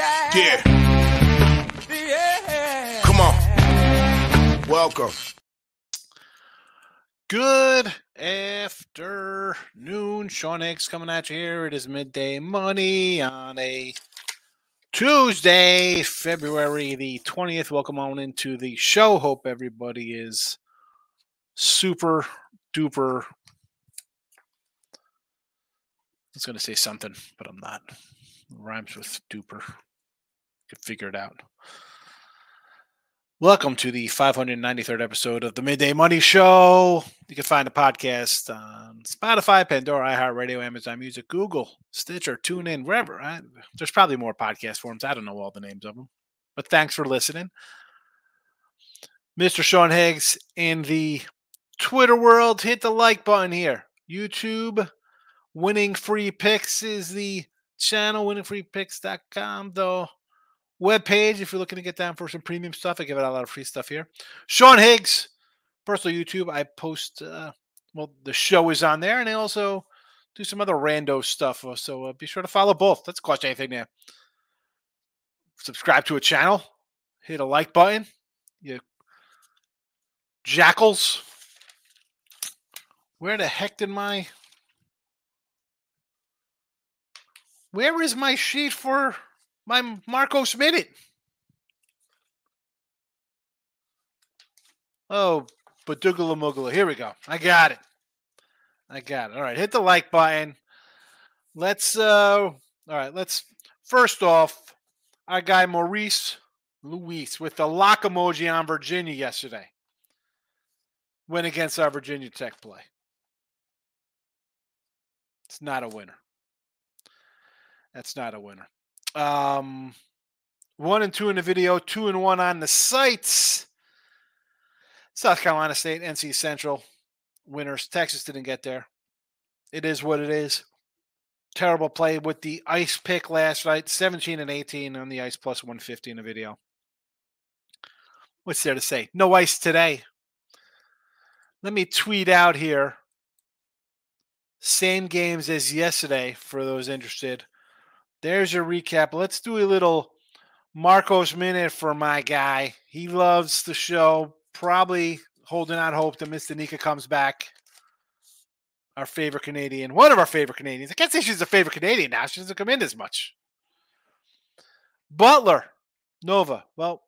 Yeah. Yeah. Yeah. Come on. Welcome. Good afternoon. Sean Higgs coming at you here. It is midday money on a Tuesday, February the 20th. Welcome on into the show. Hope everybody is super duper. I was going to say something, but I'm not. rhymes with duper. Figure it out. Welcome to the 593rd episode of the Midday Money Show. You can find the podcast on Spotify, Pandora, iHeartRadio, Amazon Music, Google, Stitcher, TuneIn, wherever. I, there's probably more podcast forms. I don't know all the names of them. But thanks for listening. Mr. Sean Higgs in the Twitter world, hit the like button here. YouTube, Winning Free Picks is the channel, winningfreepicks.com, though web page if you're looking to get down for some premium stuff. I give out a lot of free stuff here. Sean Higgs, personal YouTube. I post, uh, well, the show is on there, and I also do some other rando stuff. uh, So uh, be sure to follow both. That's cost anything there. Subscribe to a channel, hit a like button. You jackals. Where the heck did my. Where is my sheet for my Marcos minute. Oh, but Doogala Moogala. Here we go. I got it. I got it. All right. Hit the like button. Let's uh all right, let's first off, our guy Maurice Luis with the lock emoji on Virginia yesterday. Went against our Virginia Tech play. It's not a winner. That's not a winner. Um, one and two in the video, two and one on the sites. South Carolina State, NC Central winners. Texas didn't get there. It is what it is. Terrible play with the ice pick last night, 17 and 18 on the ice plus 150 in the video. What's there to say? No ice today. Let me tweet out here. Same games as yesterday for those interested. There's your recap. Let's do a little Marcos minute for my guy. He loves the show. Probably holding out hope that Mr. Nika comes back. Our favorite Canadian, one of our favorite Canadians. I can't say she's a favorite Canadian now. She doesn't come in as much. Butler, Nova. Well,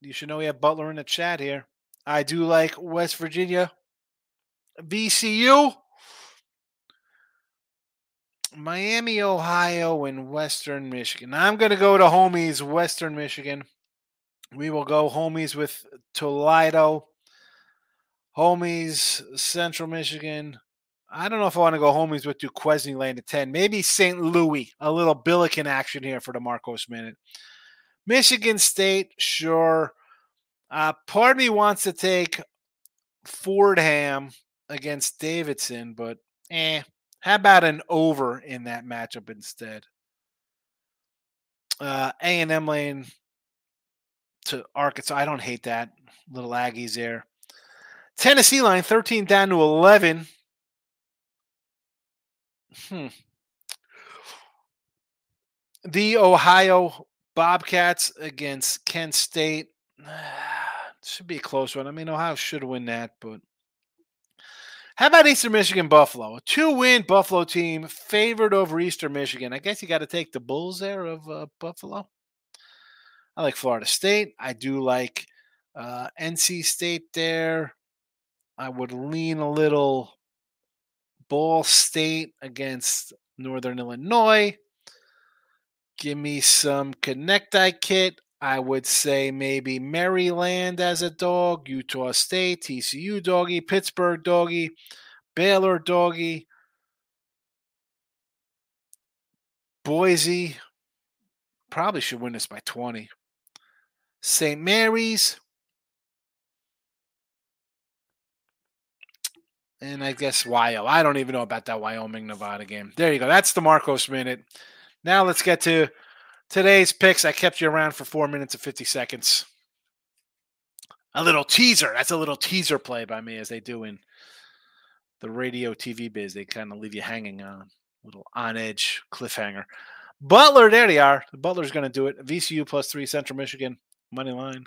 you should know we have Butler in the chat here. I do like West Virginia, VCU. Miami, Ohio, and Western Michigan. I'm going to go to homies, Western Michigan. We will go homies with Toledo, homies, Central Michigan. I don't know if I want to go homies with Duquesne Lane at 10. Maybe St. Louis, a little Billiken action here for the Marcos minute. Michigan State, sure. Uh, part of me wants to take Fordham against Davidson, but eh, how about an over in that matchup instead? Uh, A and M lane to Arkansas. I don't hate that. Little Aggies there. Tennessee line 13 down to 11. Hmm. The Ohio Bobcats against Kent State. Should be a close one. I mean, Ohio should win that, but how about Eastern Michigan Buffalo? A two win Buffalo team favored over Eastern Michigan. I guess you got to take the Bulls there of uh, Buffalo. I like Florida State. I do like uh, NC State there. I would lean a little Ball State against Northern Illinois. Give me some Connecti kit. I would say maybe Maryland as a dog, Utah State, TCU doggy, Pittsburgh doggy, Baylor doggy, Boise. Probably should win this by 20. St. Mary's. And I guess Wyo. I don't even know about that Wyoming Nevada game. There you go. That's the Marcos minute. Now let's get to today's picks. I kept you around for four minutes and 50 seconds. A little teaser. That's a little teaser play by me, as they do in the radio TV biz. They kind of leave you hanging on, little on edge cliffhanger. Butler, there they are. The Butler's going to do it. VCU plus three, Central Michigan money line.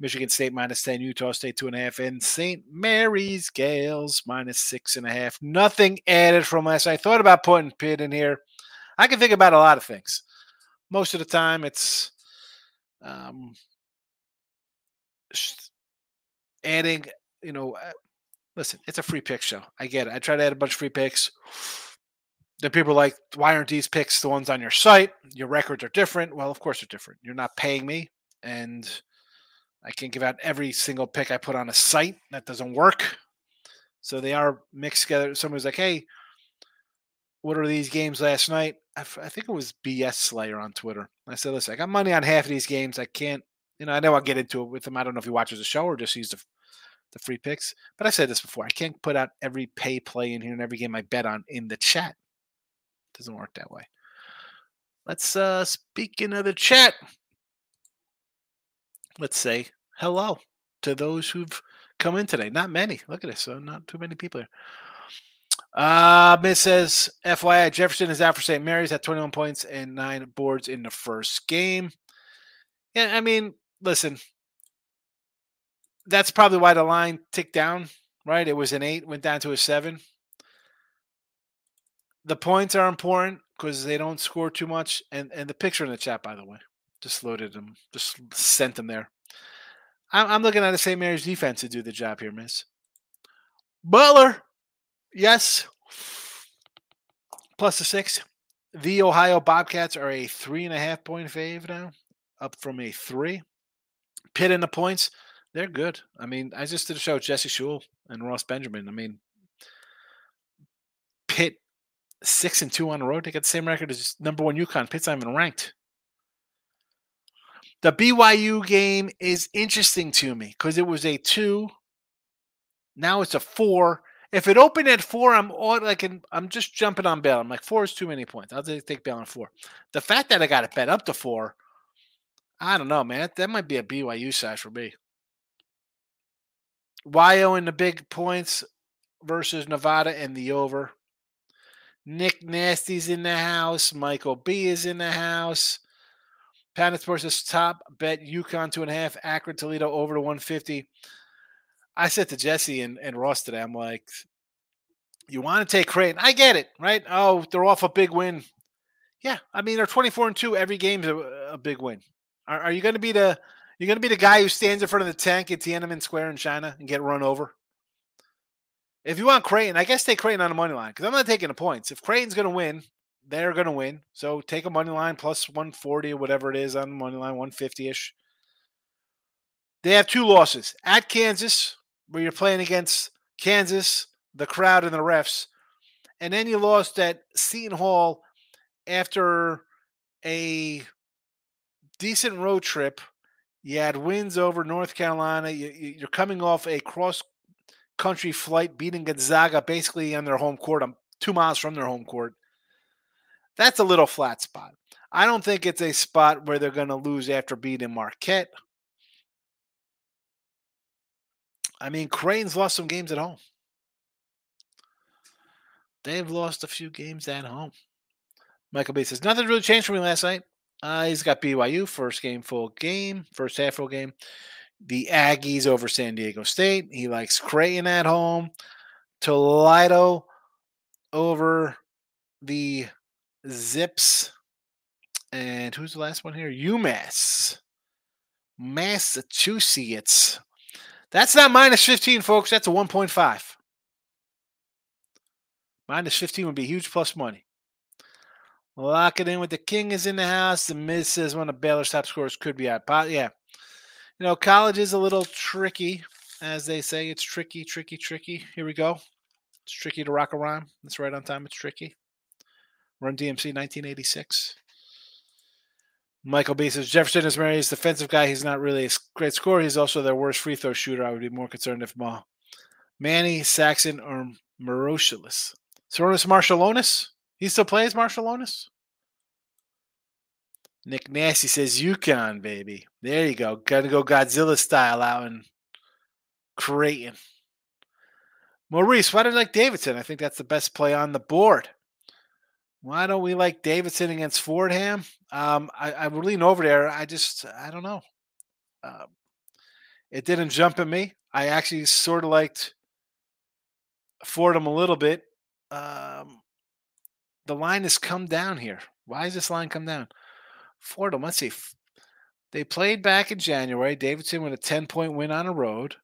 Michigan State minus 10, Utah State two and a half, and St. Mary's Gales minus six and a half. Nothing added from last. I thought about putting Pitt in here. I can think about a lot of things. Most of the time, it's um, adding, you know, uh, listen, it's a free pick show. I get it. I try to add a bunch of free picks. Then people are like, why aren't these picks the ones on your site? Your records are different. Well, of course they're different. You're not paying me, and I can't give out every single pick I put on a site. That doesn't work. So they are mixed together. Somebody's like, hey, what are these games last night? I, f- I think it was BS Slayer on Twitter. I said, listen, I got money on half of these games. I can't, you know, I know I'll get into it with him. I don't know if he watches the show or just sees the, the free picks. But I said this before. I can't put out every pay play in here and every game I bet on in the chat. It doesn't work that way. Let's uh speaking of the chat. Let's say hello to those who've come in today. Not many. Look at this. So not too many people here. Uh, Miss says, FYI, Jefferson is out for St. Mary's at 21 points and nine boards in the first game. Yeah, I mean, listen, that's probably why the line ticked down, right? It was an eight, went down to a seven. The points are important because they don't score too much. And and the picture in the chat, by the way, just loaded them, just sent them there. I'm, I'm looking at the St. Mary's defense to do the job here, Miss. Butler, yes, plus the six. The Ohio Bobcats are a three and a half point fave now, up from a three. Pitt in the points, they're good. I mean, I just did a show with Jesse Shule and Ross Benjamin. I mean, Pitt six and two on the road. They got the same record as number one UConn. Pitt's not even ranked. The BYU game is interesting to me because it was a two. Now it's a four. If it opened at four, I'm all like I'm just jumping on Baylor. I'm like four is too many points. I'll take Baylor on four. The fact that I got it bet up to four, I don't know, man. That might be a BYU size for me. YO in the big points versus Nevada and the over. Nick Nasty's in the house. Michael B is in the house. Planet Sports top bet UConn two and a half. Akron Toledo over to 150. I said to Jesse and, and Ross today, I'm like, you want to take Creighton? I get it, right? Oh, they're off a big win. Yeah, I mean they're 24 and two. Every game's a, a big win. Are, are you going to be the you're going to be the guy who stands in front of the tank at Tiananmen Square in China and get run over? If you want Creighton, I guess take Creighton on the money line because I'm not taking the points. If Creighton's going to win, they're going to win. So take a money line plus 140 or whatever it is on the money line, 150 ish. They have two losses at Kansas, where you're playing against Kansas, the crowd, and the refs. And then you lost at Seton Hall after a decent road trip. You had wins over North Carolina. You, are coming off a cross country flight, beating Gonzaga basically on their home court. I'm two miles from their home court. That's a little flat spot. I don't think it's a spot where they're going to lose after beating Marquette. I mean, Creighton's lost some games at home. They've lost a few games at home. Michael B says, nothing really changed for me last night. Uh, he's got BYU, first game full game, first half full game. The Aggies over San Diego State. He likes Creighton at home. Toledo over the Zips. And who's the last one here? UMass. Massachusetts. That's not minus 15, folks. That's a 1.5. Minus 15 would be huge plus money. Lock it in with the King is in the house. The Miz says one of Baylor's top scorers could be out. Yeah. You know, college is a little tricky, as they say. It's tricky, tricky, tricky. Here we go. It's tricky to rock a rhyme. That's right on time. It's tricky. Run DMC 1986. Michael B says Jefferson is Mary's defensive guy. He's not really a great scorer. He's also their worst free throw shooter. I would be more concerned if Ma, Manny, Saxen, or Maroshilus. Sarunas Marciulionis? He still plays Marciulionis? Nick Nasty says UConn, baby. There you go. Got to go Godzilla style out in Creighton. Maurice, why did I like Davidson? I think that's the best play on the board. Why don't we like Davidson against Fordham? Um, I, I lean over there. I just, I don't know. Um, it didn't jump at me. I actually sort of liked Fordham a little bit. Um, the line has come down here. Why has this line come down? Fordham, let's see. They played back in January. Davidson with a 10 point win on the road.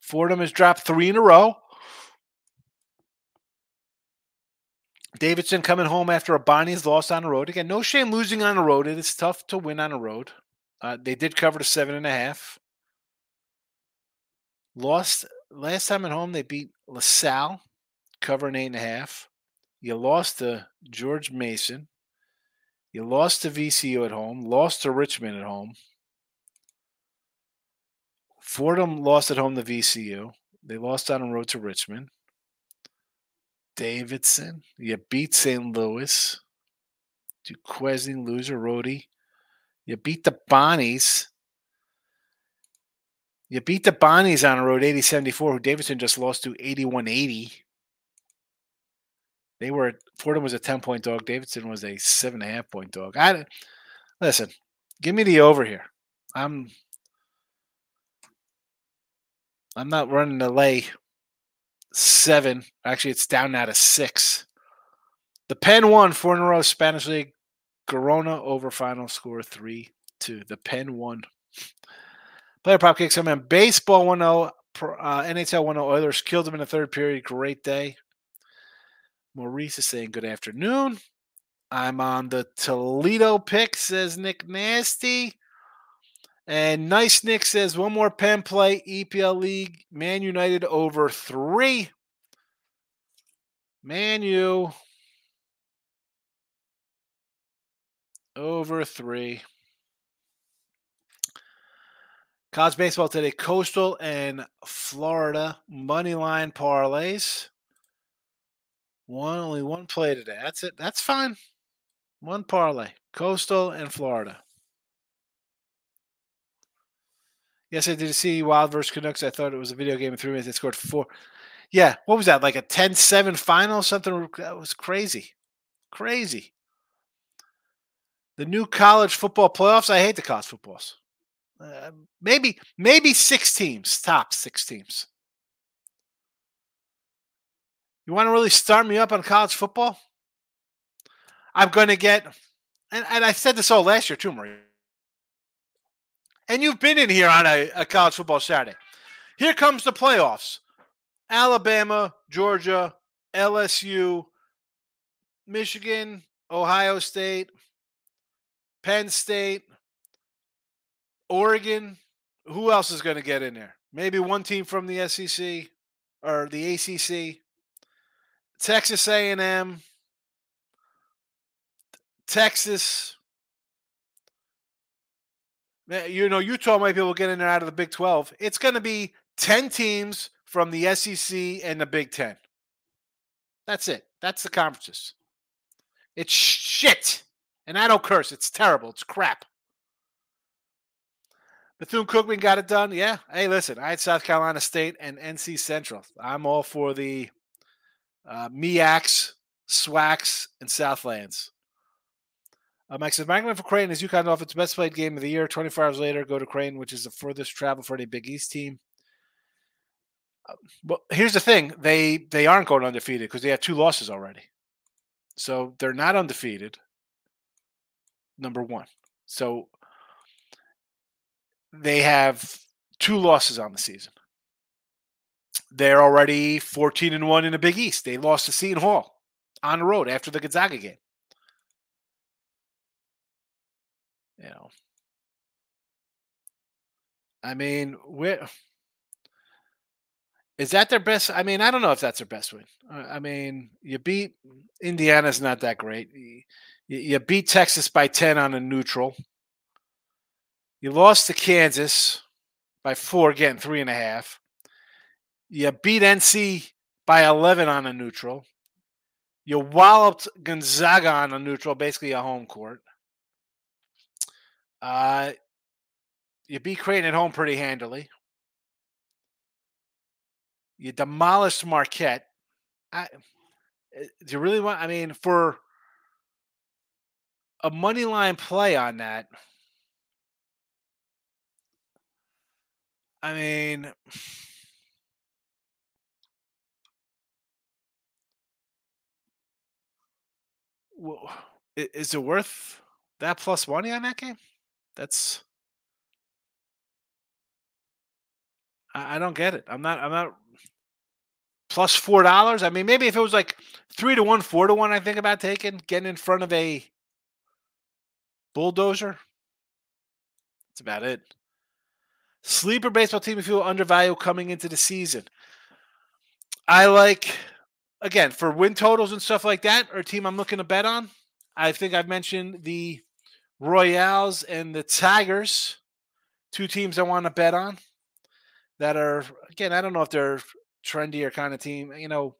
Fordham has dropped three in a row. Davidson coming home after a Bonnie's loss on the road. Again, no shame losing on the road. It is tough to win on the road. Uh, they did cover the seven and a half. Lost last time at home, they beat LaSalle, covering eight and a half. You lost to George Mason. You lost to VCU at home, lost to Richmond at home. Fordham lost at home to VCU. They lost on the road to Richmond. Davidson, you beat St. Louis. Duquesne, loser, Rhodey. You beat the Bonnies. You beat the Bonnies on the road 80 74, who Davidson just lost to 81 80. They were Fordham was a 10 point dog. Davidson was a seven and a half point dog. I listen, give me the over here. I'm I'm not running the lay seven. Actually, it's down now to six. The Penn won four in a row Spanish League. Corona over final score three two. The Penn won. Player prop kicks come in. Baseball 1 0. Uh, NHL 1 0. Oilers killed them in the third period. Great day. Maurice is saying good afternoon. I'm on the Toledo pick, says Nick Nasty. And Nice Nick says one more pen play, EPL League, Man United over three. Man U over three. College baseball today, Coastal and Florida money line parlays. One only one play today. That's it. That's fine. One parlay. Coastal and Florida. Yes, I did see Wild versus Canucks. I thought it was a video game in three minutes. They scored four. Yeah, what was that? Like a 10-7 final? Something that was crazy. Crazy. The new college football playoffs. I hate the college footballs. Uh, maybe maybe six teams, top six teams. You want to really start me up on college football? I'm going to get, and, and I said this all last year too, Marie. And you've been in here on a, a college football Saturday. Here comes the playoffs Alabama, Georgia, LSU, Michigan, Ohio State, Penn State, Oregon. Who else is going to get in there? Maybe one team from the SEC or the ACC. Texas A&M, Texas. You know, Utah might be able to get in there out of the Big 12. It's going to be 10 teams from the SEC and the Big 10. That's it. That's the conferences. It's shit. And I don't curse. It's terrible. It's crap. Bethune Cookman got it done. Yeah. Hey, listen, I had South Carolina State and NC Central. I'm all for the uh, MEACs, SWACs, and Southlands. Uh, Mike says, Macklin for Creighton is UConn its best played game of the year. 24 hours later, go to Creighton, which is the furthest travel for any Big East team. Uh, well, here's the thing: they they aren't going undefeated because they have two losses already, so they're not undefeated. Number one, so they have two losses on the season. They're already 14 and 1 in the Big East. They lost to Seton Hall on the road after the Gonzaga game. You know. I mean, where is that their best? I mean, I don't know if that's their best win. I mean, you beat Indiana's not that great. You, beat Texas by 10 on a neutral. You lost to Kansas by four, getting three and a half. You beat NC by 11 on a neutral. You walloped Gonzaga on a neutral, basically a home court. Uh, you beat Creighton at home pretty handily. You demolished Marquette. I, Eh, Do you really want? I mean, for a money line play on that, I mean, is it worth that plus money on that game? That's I, I don't get it. I'm not. I'm not plus four dollars. I mean, maybe if it was like three to one, four to one, I think about taking getting in front of a bulldozer. That's about it. Sleeper baseball team if you undervalued coming into the season. I like again for win totals and stuff like that, or team I'm looking to bet on. I think I've mentioned the Royals and the Tigers, two teams I want to bet on that are again, I don't know if they're trendier kind of team. You know,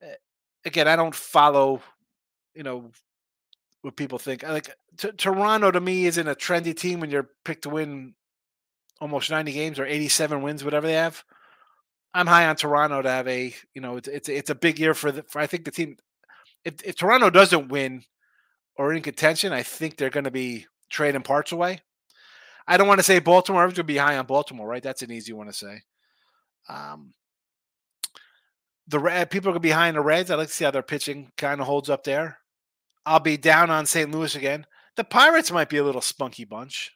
eh, again, I don't follow, you know, what people think. Like t- Toronto to me isn't a trendy team when you're picked to win almost 90 games or 87 wins, whatever they have. I'm high on Toronto to have a, you know, it's it's, it's a big year for the for I think the team. If, if Toronto doesn't win or in contention, I think they're going to be trading parts away. I don't want to say Baltimore. I'm going to be high on Baltimore, right? That's an easy one to say. Um, the Red, people are going to be high on the Reds. I'd like to see how their pitching kind of holds up there. I'll be down on St. Louis again. The Pirates might be a little spunky bunch.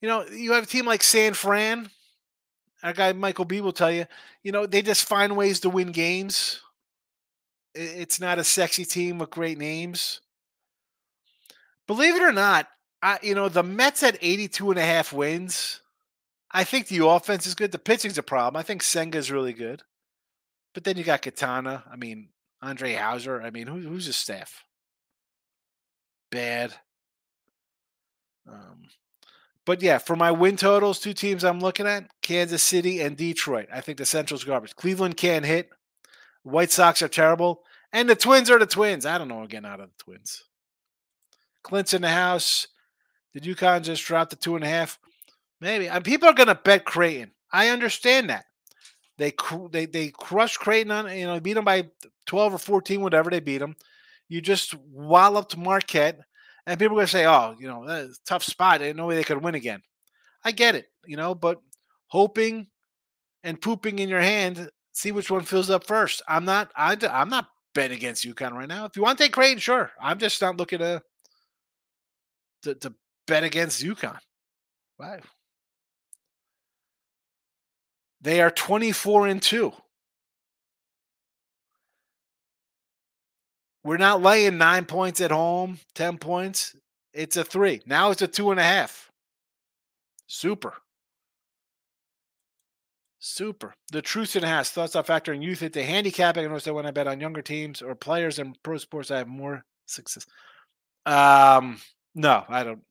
You know, you have a team like San Fran. Our guy Michael B will tell you, you know, they just find ways to win games. It's not a sexy team with great names. Believe it or not, I, you know, the Mets at 82 and a half wins. I think the offense is good. The pitching's a problem. I think Senga is really good. But then you got Katana. I mean, Andre Houser. I mean, who, who's his staff? Bad. Um, but yeah, for my win totals, two teams I'm looking at Kansas City and Detroit. I think the Central's garbage. Cleveland can't hit. White Sox are terrible. And the Twins are the Twins. I don't know again out of the Twins. Clint's in the house. Did UConn just drop the two and a half? Maybe. And people are going to bet Creighton. I understand that. They they they crushed Creighton on you know beat them by twelve or fourteen whatever they beat them. You just walloped Marquette, and people are going to say, "Oh, you know, tough spot. There's no way they could win again." I get it, you know, but hoping and pooping in your hand, see which one fills up first. I'm not. I, I'm not betting against UConn right now. If you want to take Creighton, sure. I'm just not looking to to, to bet against UConn. Wow. They are 24 and 2. We're not laying nine points at home, 10 points. It's a three. Now it's a two and a half. Super. Super. The truth in has thoughts on factoring youth into handicapping. I notice that when I bet on younger teams or players in pro sports, I have more success. Um, no, I don't.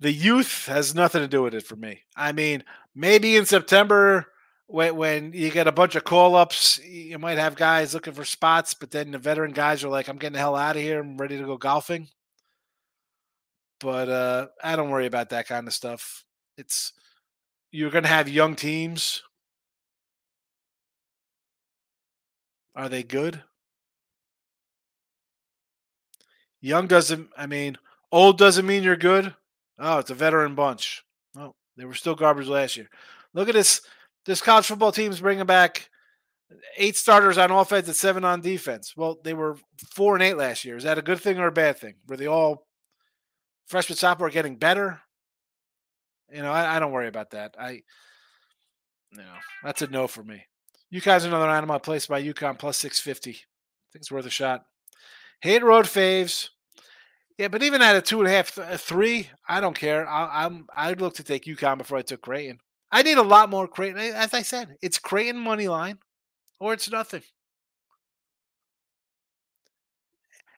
The youth has nothing to do with it for me. I mean, maybe in September when when you get a bunch of call ups, you might have guys looking for spots, but then the veteran guys are like, I'm getting the hell out of here. I'm ready to go golfing. But uh, I don't worry about that kind of stuff. It's you're going to have young teams. Are they good? Young doesn't, I mean, old doesn't mean you're good. Oh, it's a veteran bunch. Oh, they were still garbage last year. Look at this. This college football team is bringing back eight starters on offense and seven on defense. Well, they were four and eight last year. Is that a good thing or a bad thing? Were they all freshman sophomore getting better? You know, I, I don't worry about that. I, you know, that's a no for me. UConn's another animal placed by UConn plus 650. I think it's worth a shot. Hate road faves. Yeah, but even at a two and a half, a three, I don't care. I, I'm I'd look to take UConn before I took Creighton. I need a lot more Creighton. As I said, it's Creighton money line, or it's nothing.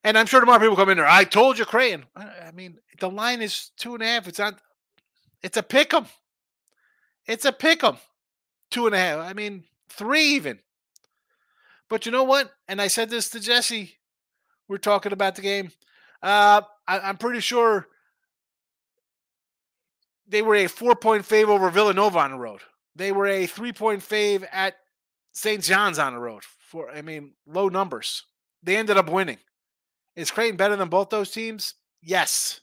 And I'm sure tomorrow people come in there. I told you Creighton. I, I mean, the line is two and a half. It's not. It's a pick 'em. It's a pick 'em. Two and a half. I mean, three even. But you know what? And I said this to Jesse. We're talking about the game. Uh, I, I'm pretty sure they were a four point fave over Villanova on the road. They were a three point fave at St. John's on the road. For I mean, low numbers. They ended up winning. Is Creighton better than both those teams? Yes.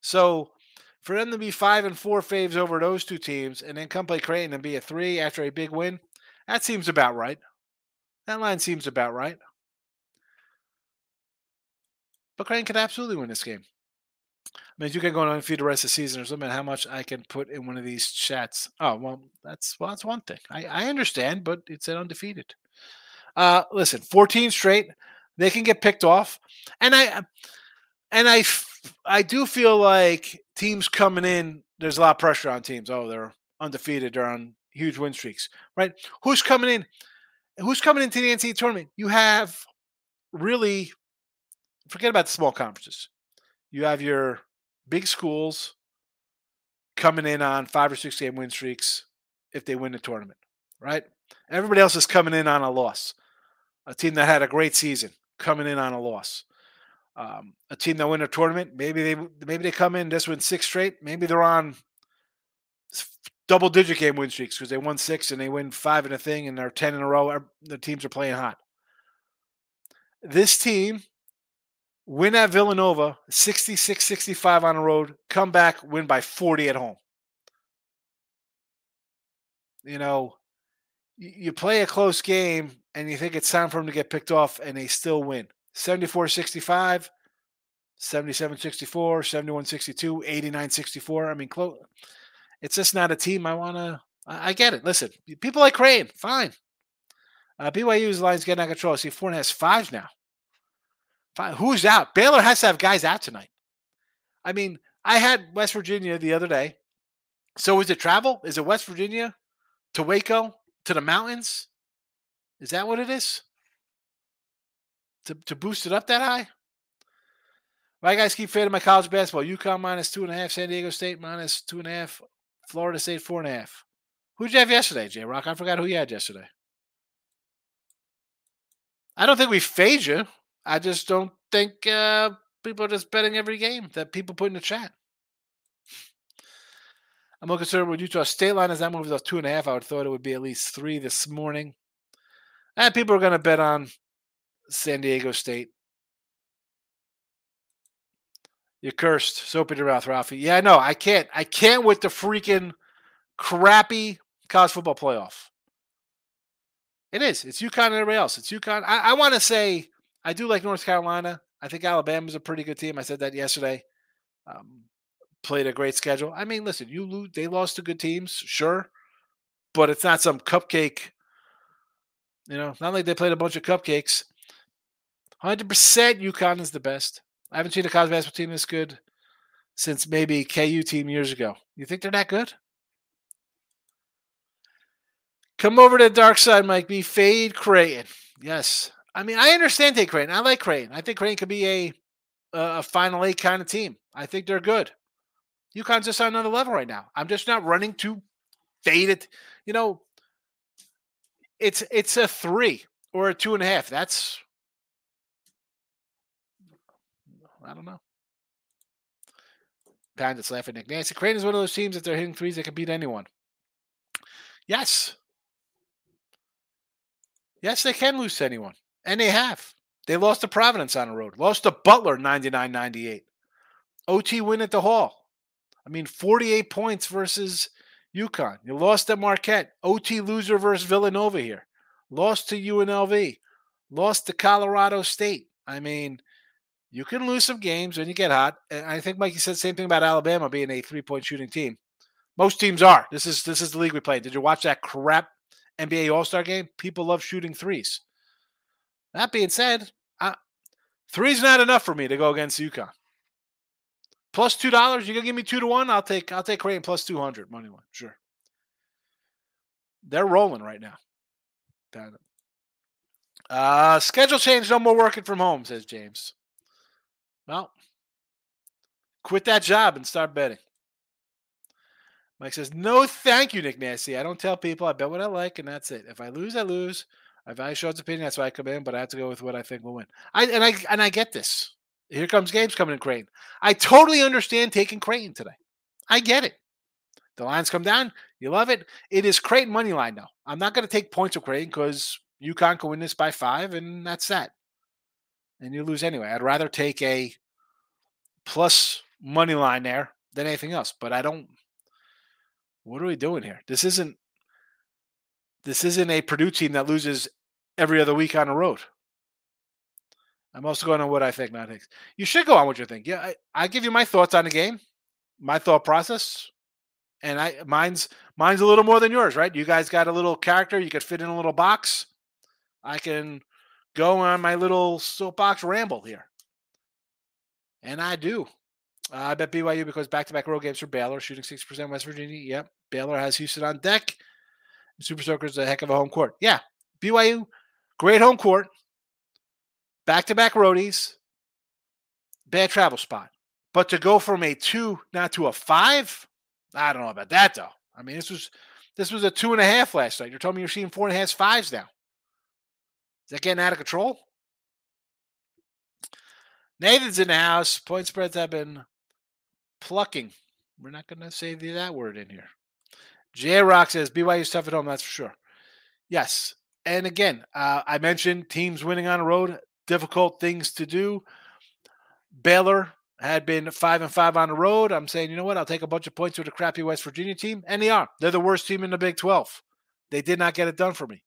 So for them to be five and four faves over those two teams and then come play Creighton and be a three after a big win, that seems about right. That line seems about right. But Creighton could absolutely win this game. I mean, you can go on and feed the rest of the season or something. How much I can put in one of these chats? Oh well, that's well, that's one thing. I, I understand, but it's an undefeated. Uh, listen, 14 straight, they can get picked off, and I and I I do feel like teams coming in, there's a lot of pressure on teams. Oh, they're undefeated, they're on huge win streaks, right? Who's coming in? Who's coming into the NCAA tournament? You have really forget about the small conferences. You have your big schools coming in on five or six game win streaks if they win the tournament, right? Everybody else is coming in on a loss. A team that had a great season coming in on a loss. Um, a team that win a tournament, maybe they maybe they come in this win six straight. Maybe they're on double digit game win streaks because they won six and they win five in a thing and they're ten in a row. The teams are playing hot. This team win at Villanova, 66 65 on the road, come back, win by 40 at home. You know, you play a close game and you think it's time for them to get picked off, and they still win 74 65, 77 64, 71 62, 89 64. I mean, close. It's just not a team I want to. I get it. Listen, people like Creighton, fine. Uh, BYU's line's getting out of control. See, Four has five now. Five. Who's out? Baylor has to have guys out tonight. I mean, I had West Virginia the other day. So is it travel? Is it West Virginia to Waco to the mountains? Is that what it is? To, to boost it up that high? My guys keep fading my college basketball. UConn minus two and a half, San Diego State minus two and a half, Florida State four and a half. Who'd you have yesterday, J Rock? I forgot who you had yesterday. I don't think we fade you. I just don't think uh, people are just betting every game that people put in the chat. I'm more concerned with Utah State line as that moves up two and a half. I would thought it would be at least three this morning. And people are going to bet on San Diego State. You're cursed. Soap in your mouth, Ralphie. Yeah, know. I can't. I can't with the freaking crappy college football playoff. It is. It's UConn and everybody else. It's UConn. I, I want to say I do like North Carolina. I think Alabama's a pretty good team. I said that yesterday. Um, played a great schedule. I mean, listen, you lose, they lost to good teams, sure, but it's not some cupcake. You know, not like they played a bunch of cupcakes. Hundred percent, UConn is the best. I haven't seen a college basketball team this good since maybe KU team years ago. You think they're that good? Come over to the dark side, Mike B. Fade Creighton. Yes, I mean, I understand take Creighton. I like Creighton. I think Creighton could be a a final eight kind of team. I think they're good. UConn's just on another level right now. I'm just not running to fade it. You know, it's it's a three or a two and a half. That's I don't know. Bandits laughing Nick Nancy. Creighton is one of those teams that they're hitting threes that can beat anyone. Yes. Yes, they can lose to anyone. And they have. They lost to Providence on the road, lost to Butler 99 98. OT win at the Hall. I mean, 48 points versus UConn. You lost at Marquette. OT loser versus Villanova here. Lost to UNLV. Lost to Colorado State. I mean, you can lose some games when you get hot. And I think Mikey said the same thing about Alabama being a three point shooting team. Most teams are. This is this is the league we play. Did you watch that crap NBA All Star game? People love shooting threes. That being said, I, three's not enough for me to go against UConn. Plus two dollars, you gonna give me two to one? I'll take I'll take Creighton plus two hundred money line. Sure. They're rolling right now. Uh, schedule change, no more working from home, says James. Well, quit that job and start betting. Mike says, No, thank you, Nick Nasty. I don't tell people. I bet what I like, and that's it. If I lose, I lose. I value Sean's opinion. That's why I come in, but I have to go with what I think will win. I and I and I get this. Here comes games coming in Creighton. I totally understand taking Creighton today. I get it. The lines come down. You love it? It is Creighton money line now. I'm not going to take points of Creighton because UConn can win this by five, and that's that. And you lose anyway. I'd rather take a plus money line there than anything else. But I don't. What are we doing here? This isn't. This isn't a Purdue team that loses every other week on the road. I'm also going on what I think, not Higgs. You should go on what you think. Yeah, I, I give you my thoughts on the game, my thought process, and I mine's mine's a little more than yours, right? You guys got a little character. You could fit in a little box. I can go on my little soapbox ramble here, and I do. Uh, I bet BYU because back-to-back road games for Baylor, shooting six percent West Virginia. Yep, Baylor has Houston on deck. Super Soakers a heck of a home court. Yeah, BYU, great home court. Back to back roadies. Bad travel spot. But to go from a two not to a five, I don't know about that though. I mean, this was this was a two and a half last night. You're telling me you're seeing four and a half fives now. Is that getting out of control? Nathan's in the house. Point spreads have been plucking. We're not going to say that word in here. J Rock says BYU's tough at home. That's for sure. Yes, and again, uh, I mentioned teams winning on the road, difficult things to do. Baylor had been five and five on the road. I'm saying, you know what? I'll take a bunch of points with a crappy West Virginia team, and they are. They're the worst team in the Big 12. They did not get it done for me.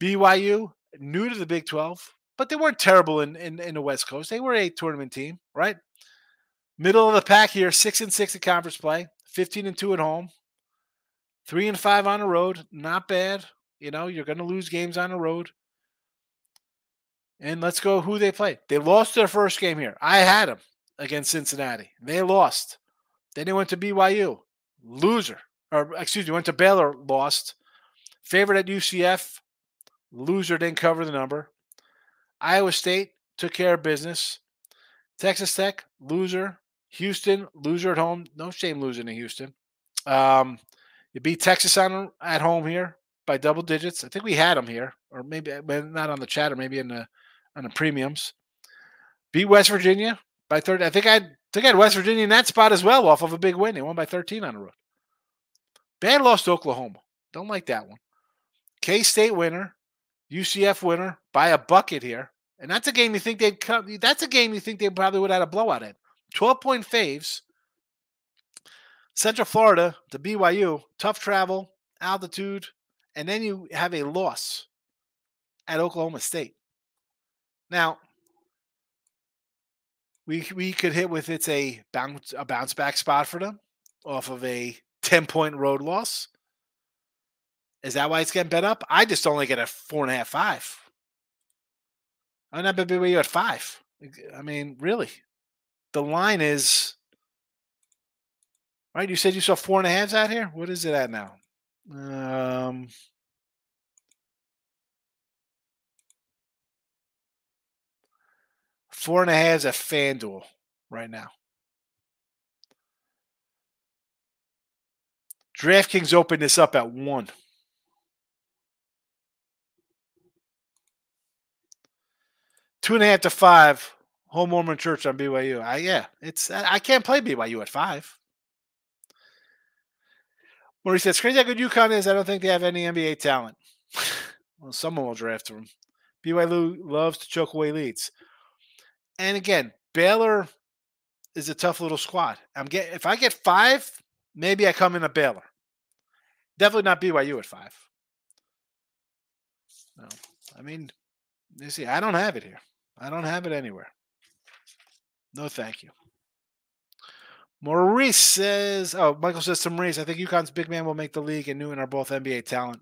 BYU, new to the Big 12, but they weren't terrible in, in, in the West Coast. They were a tournament team, right? Middle of the pack here, six and six in conference play, 15 and two at home, three and five on the road. Not bad. You know, you're going to lose games on the road. And let's go who they played. They lost their first game here. I had them against Cincinnati. They lost. Then they went to BYU. Loser. Or excuse me, went to Baylor, lost. Favorite at UCF. Loser didn't cover the number. Iowa State took care of business. Texas Tech, loser. Houston, loser at home. No shame losing to Houston. Um, you beat Texas on at home here by double digits. I think we had them here, or maybe not on the chat, or maybe in the on the premiums. Beat West Virginia by 30. I think I think I had West Virginia in that spot as well, off of a big win. They won by 13 on the road. Bad loss to Oklahoma. Don't like that one. K State winner, UCF winner by a bucket here. And that's a game you think they'd come. That's a game you think they probably would have had a blowout in. 12 point faves. Central Florida to BYU, tough travel, altitude, and then you have a loss at Oklahoma State. Now, we we could hit with it's a bounce a bounce back spot for them off of a 10 point road loss. Is that why it's getting bet up? I just only get a four and a half, five. I'm not BYU at five. I mean, really. The line is right. You said you saw four and a halves out here. What is it at now? Um, four and a half at FanDuel right now. DraftKings opened this up at one. Two and a half to five. Home Mormon Church on BYU. I yeah, it's I can't play BYU at five. Maurice says, crazy how good UConn is. I don't think they have any NBA talent. well, someone will draft them. BYU loves to choke away leads. And again, Baylor is a tough little squad. I'm get if I get five, maybe I come in a Baylor. Definitely not BYU at five. No, I mean, you see, I don't have it here. I don't have it anywhere. No, thank you. Maurice says, oh, Michael says to Maurice, I think UConn's big man will make the league and Newton are both NBA talent.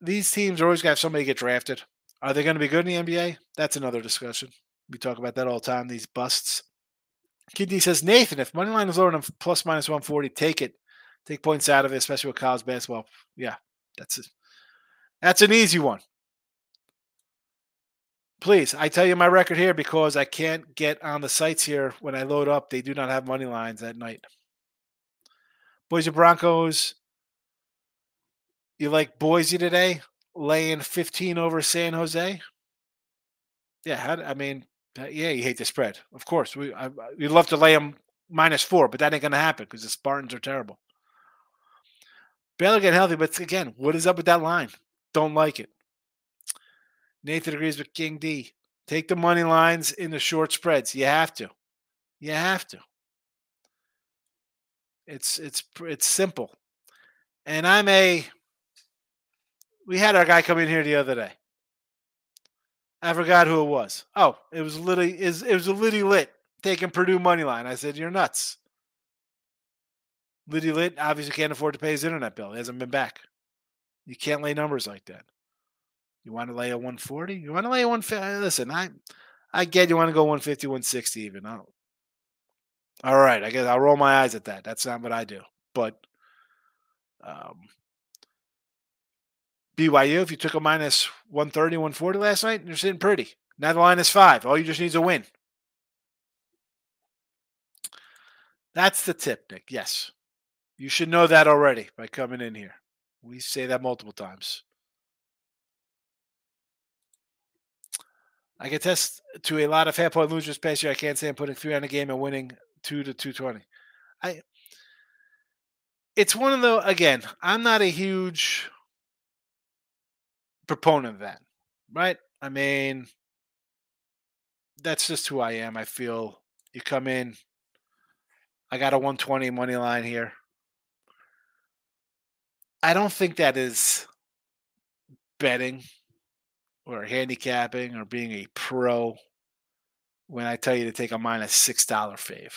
These teams are always going to have somebody get drafted. Are they going to be good in the NBA? That's another discussion. We talk about that all the time, these busts. Kidney says, Nathan, if money line is lower than plus minus 140, take it. Take points out of it, especially with college basketball. Yeah, that's. That's an easy one. Please, I tell you my record here because I can't get on the sites here when I load up. They do not have money lines at night. Boise Broncos. You like Boise today? Laying 15 over San Jose? Yeah, I mean, uh, yeah, you hate the spread. Of course, we I, we'd love to lay them minus four, but that ain't to happen because the Spartans are terrible. Baylor getting healthy, but again, what is up with that line? Don't like it. Nathan agrees with King D. Take the money lines in the short spreads. You have to. You have to. It's it's it's simple. And I'm a we had our guy come in here the other day. I forgot who it was. Oh, it was Liddy is it was a Liddy Lit taking Purdue money line. I said, You're nuts. Liddy Lit obviously can't afford to pay his internet bill. He hasn't been back. You can't lay numbers like that. You want to lay a 140? You want to lay a 150? Listen, I I get you want to go 150, 160 even. All right, I guess I'll roll my eyes at that. That's not what I do. But um, BYU, if you took a minus 130, 140 last night, you're sitting pretty. Now the line is five. All you just need is a win. That's the tip, Nick. Yes. You should know that already by coming in here. We say that multiple times. I can test to a lot of half point losers past year. I can't say I'm putting three on a game and winning two to two twenty. I it's one of the again, I'm not a huge proponent of that. Right? I mean that's just who I am. I feel you come in, I got a 120 money line here. I don't think that is betting or handicapping or being a pro when I tell you to take a minus six dollar fave.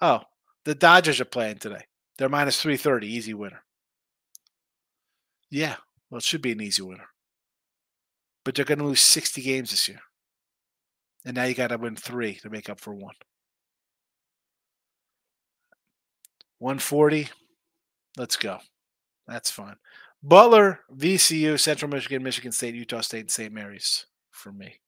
Oh, the Dodgers are playing today. They're minus three thirty, easy winner. Yeah, well, it should be an easy winner. But they're going to lose sixty games this year, and now you got to win three to make up for one. One forty. Let's go. That's fine. Butler, VCU, Central Michigan, Michigan State, Utah State, and St. Mary's for me.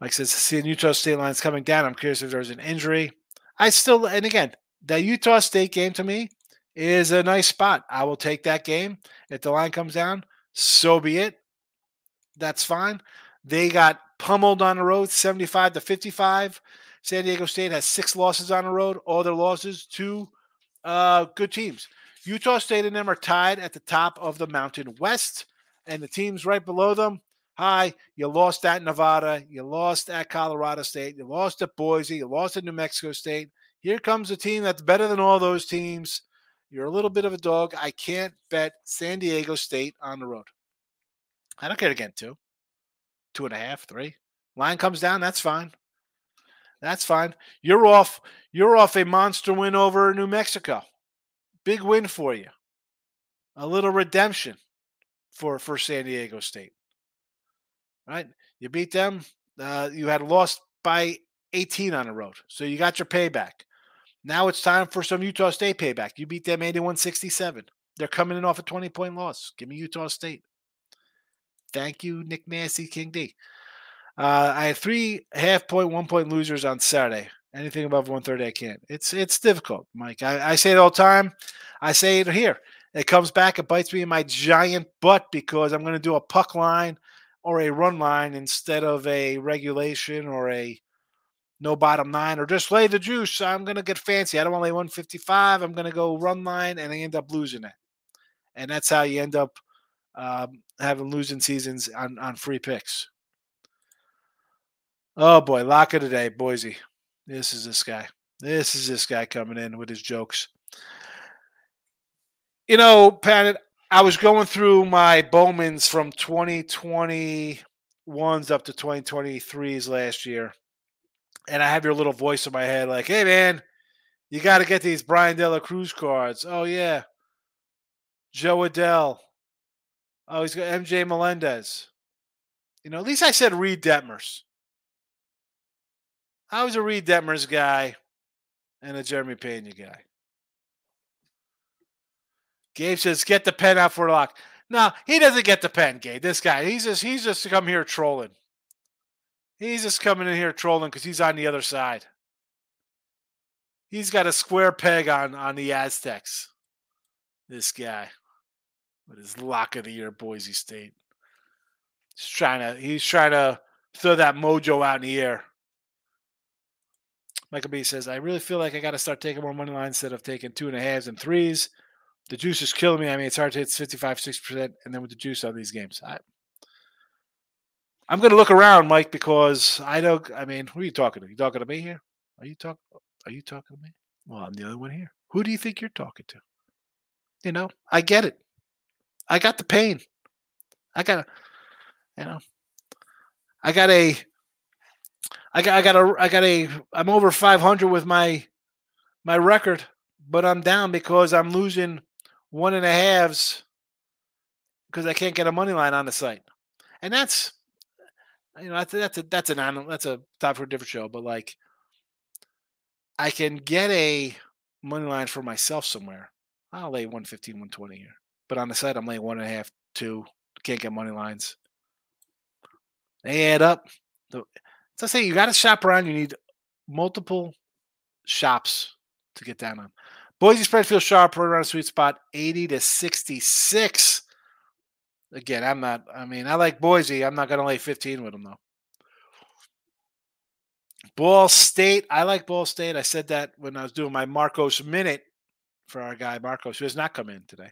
Mike says, seeing Utah State lines coming down. I'm curious if there's an injury. I still, and again, the Utah State game to me is a nice spot. I will take that game. If the line comes down, so be it. That's fine. They got pummeled on the road, 75 to 55. San Diego State has six losses on the road, all their losses to uh, good teams. Utah State and them are tied at the top of the Mountain West, and the teams right below them. Hi, you lost at Nevada, you lost at Colorado State, you lost at Boise, you lost at New Mexico State. Here comes a team that's better than all those teams. You're a little bit of a dog. I can't bet San Diego State on the road. I don't care get two, two and a half, three. Line comes down, that's fine. That's fine. You're off. You're off a monster win over New Mexico. Big win for you. A little redemption for for San Diego State. Right? You beat them. Uh, you had lost by 18 on the road. So you got your payback. Now it's time for some Utah State payback. You beat them 81 67. They're coming in off a 20 point loss. Give me Utah State. Thank you, Nick Massey, King D. Uh, I had three half point, one point losers on Saturday. Anything above 130, I can't. It's it's difficult, Mike. I, I say it all the time. I say it here. It comes back, it bites me in my giant butt because I'm going to do a puck line or a run line instead of a regulation or a no bottom nine or just lay the juice. I'm going to get fancy. I don't want to lay 155. I'm going to go run line and I end up losing it. And that's how you end up um, having losing seasons on, on free picks. Oh boy, lock of the day, Boise. This is this guy. This is this guy coming in with his jokes. You know, Pat, I was going through my Bowmans from 2021s up to 2023s last year. And I have your little voice in my head like, hey, man, you got to get these Bryan De La Cruz cards. Oh, yeah. Jo Adell. Oh, he's got MJ Melendez. You know, at least I said Reid Detmers. I was a Reid Detmers guy and a Jeremy Pena guy. Gabe says, "Get the pen out for lock." No, he doesn't get the pen, Gabe. This guy, he's just he's just come here trolling. He's just coming in here trolling because he's on the other side. He's got a square peg on on the Aztecs. This guy with his lock of the year, Boise State. He's trying to he's trying to throw that mojo out in the air. Michael B says, I really feel like I got to start taking more money lines instead of taking two and a halves and threes. The juice is killing me. I mean, it's hard to hit 55, 60%, and then with the juice on these games. I, I'm going to look around, Mike, because I don't. I mean, who are you talking to? You talking to me here? Are you talking? Are you talking to me? Well, I'm the only one here. Who do you think you're talking to? You know, I get it. I got the pain. I got, a, you know, I got a, I got, I got a, I got a, I'm over 500 with my, my record, but I'm down because I'm losing one and a halves because I can't get a money line on the site, and that's, you know, that's that's a that's a non that's a top for a different show, but like, I can get a money line for myself somewhere. I'll lay 115, 120 here. But on the site I'm laying one and a half, two. Can't get money lines. They add up. So I say you got to shop around. You need multiple shops to get down on. Boise spread feels sharp right around a sweet spot, 80 to 66. Again, I'm not, I mean, I like Boise. I'm not going to lay 15 with them, though. Ball State. I like Ball State. I said that when I was doing my Marcos minute for our guy Marcos, who has not come in today.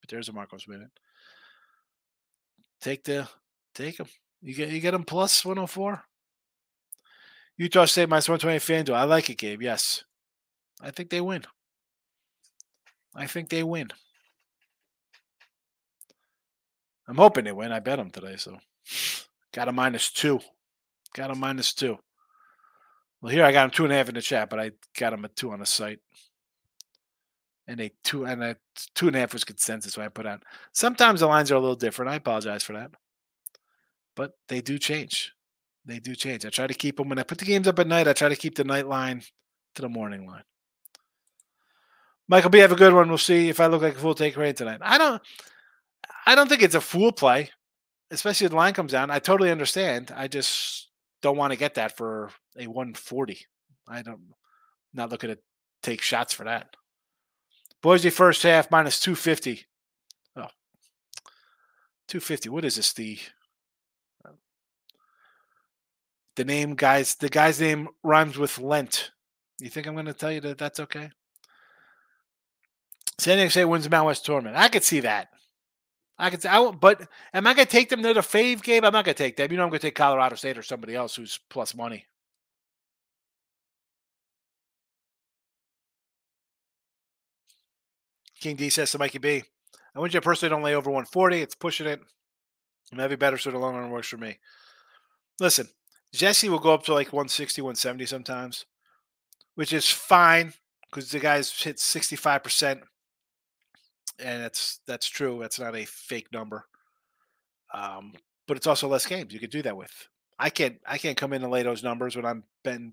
But there's a Marcos minute. Take the take him. You get you get him plus 104. Utah State minus 120 FanDuel. I like it, Gabe. Yes. I think they win. I think they win. I'm hoping they win. I bet them today, so got a minus two. Got a minus two. Well, here I got them two and a half in the chat, but I got them a two on the site. And a two and a two and a half was consensus when I put out. Sometimes the lines are a little different. I apologize for that. But they do change. They do change. I try to keep them when I put the games up at night, I try to keep the night line to the morning line. Michael B, have a good one. We'll see if I look like a fool take rain tonight. I don't I don't think it's a fool play, especially if the line comes down. I totally understand. I just don't want to get that for a 140. I don't not looking to take shots for that. Boise first half minus 250. Oh, 250. What is this? The the name guys, the guy's name rhymes with Lent. You think I'm going to tell you that that's okay? San Diego State wins the Mountain West tournament. I could see that. I could say, I won't, but am I going to take them to the fave game? I'm not going to take them. You know, I'm going to take Colorado State or somebody else who's plus money. King D says to Mikey B, I want you to personally don't lay over 140. It's pushing it. Maybe better so the long run works for me. Listen, Jesse will go up to like 160, 170 sometimes, which is fine because the guys hit 65%. And that's that's true. That's not a fake number. Um, but it's also less games you could do that with. I can't I can't come in and lay those numbers when I'm betting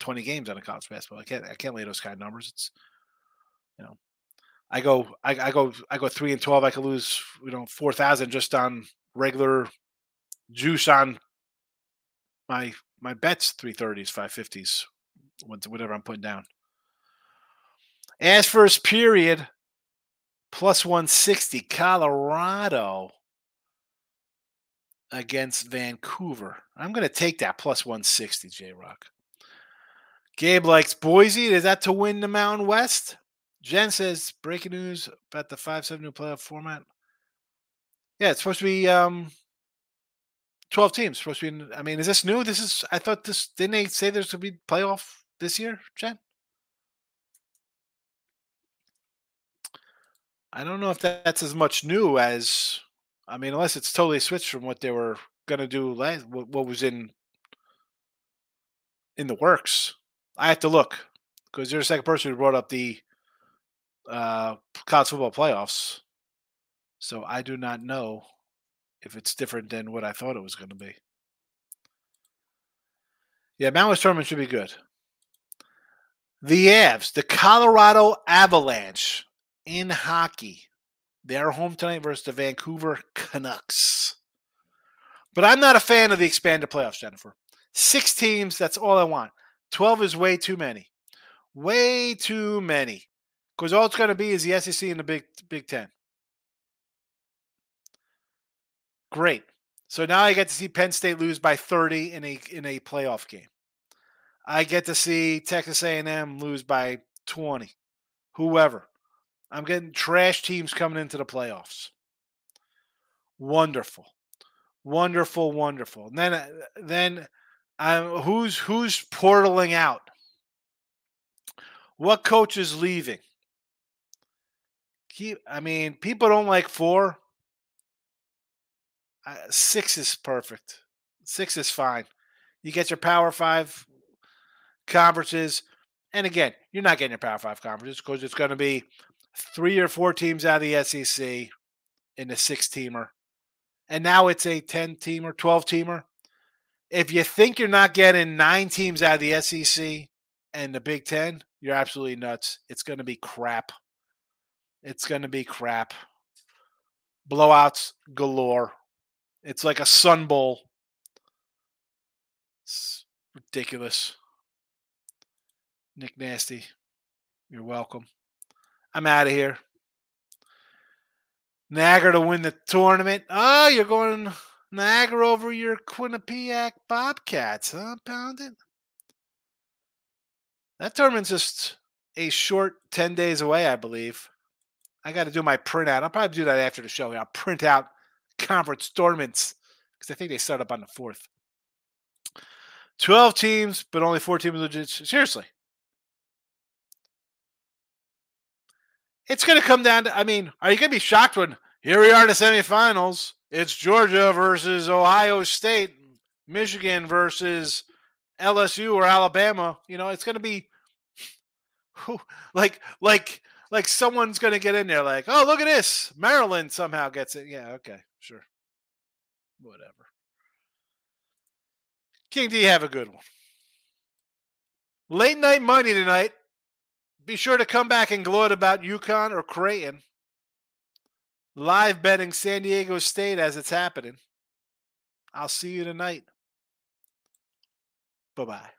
20 games on a college basketball. I can't I can't lay those kind of numbers. It's you know I go I, I go I go three and twelve. I could lose you know four thousand just on regular juice on my my bets three thirties, five fifties, whatever I'm putting down. As first period, plus one sixty, Colorado against Vancouver. I'm going to take that plus 160, J Rock. Gabe likes Boise. Is that to win the Mountain West? Jen says breaking news about the five seven new playoff format. Yeah, it's supposed to be um, twelve teams. Supposed to be. I mean, is this new? This is. I thought this. Didn't they say there's going to be playoff this year, Jen? I don't know if that's as much new as. I mean, unless it's totally switched from what they were going to do last. What, what was in in the works. I have to look because you're the second person who brought up the uh, college football playoffs. So I do not know if it's different than what I thought it was going to be. Yeah, West tournament should be good. The Avs, the Colorado Avalanche in hockey. They're home tonight versus the Vancouver Canucks. But I'm not a fan of the expanded playoffs, Jennifer. Six teams, that's all I want. 12 is way too many. Way too many because all it's going to be is the SEC and the Big Big Ten. Great. So now I get to see Penn State lose by 30 in a in a playoff game. I get to see Texas A&M lose by 20. Whoever. I'm getting trash teams coming into the playoffs. Wonderful. Wonderful, wonderful. And then uh, then um, who's who's portaling out? What coach is leaving? Keep, I mean, people don't like four. Uh, six is perfect. Six is fine. You get your Power Five conferences, and again, you're not getting your Power Five conferences because it's going to be three or four teams out of the SEC in the six teamer, and now it's a ten teamer, twelve teamer. If you think you're not getting nine teams out of the SEC and the Big Ten, you're absolutely nuts. It's going to be crap. It's going to be crap. Blowouts galore. It's like a Sun Bowl. It's ridiculous. Nick Nasty, you're welcome. I'm out of here. Niagara to win the tournament. Oh, you're going Niagara over your Quinnipiac Bobcats, huh, Pounded? That tournament's just a short 10 days away, I believe. I got to do my printout. I'll probably do that after the show. I'll print out conference tournaments because I think they start up on the 4th. 12 teams, but only four teams legit. Seriously. It's going to come down to, I mean, are you going to be shocked when here we are in the semifinals? It's Georgia versus Ohio State, Michigan versus LSU or Alabama. You know, it's going to be like, like, like someone's going to get in there like, oh, look at this. Maryland somehow gets it. Yeah, okay, sure. Whatever. King D, have a good one. Late night money tonight. Be sure to come back and gloat about UConn or Creighton. Live betting San Diego State as it's happening. I'll see you tonight. Bye bye.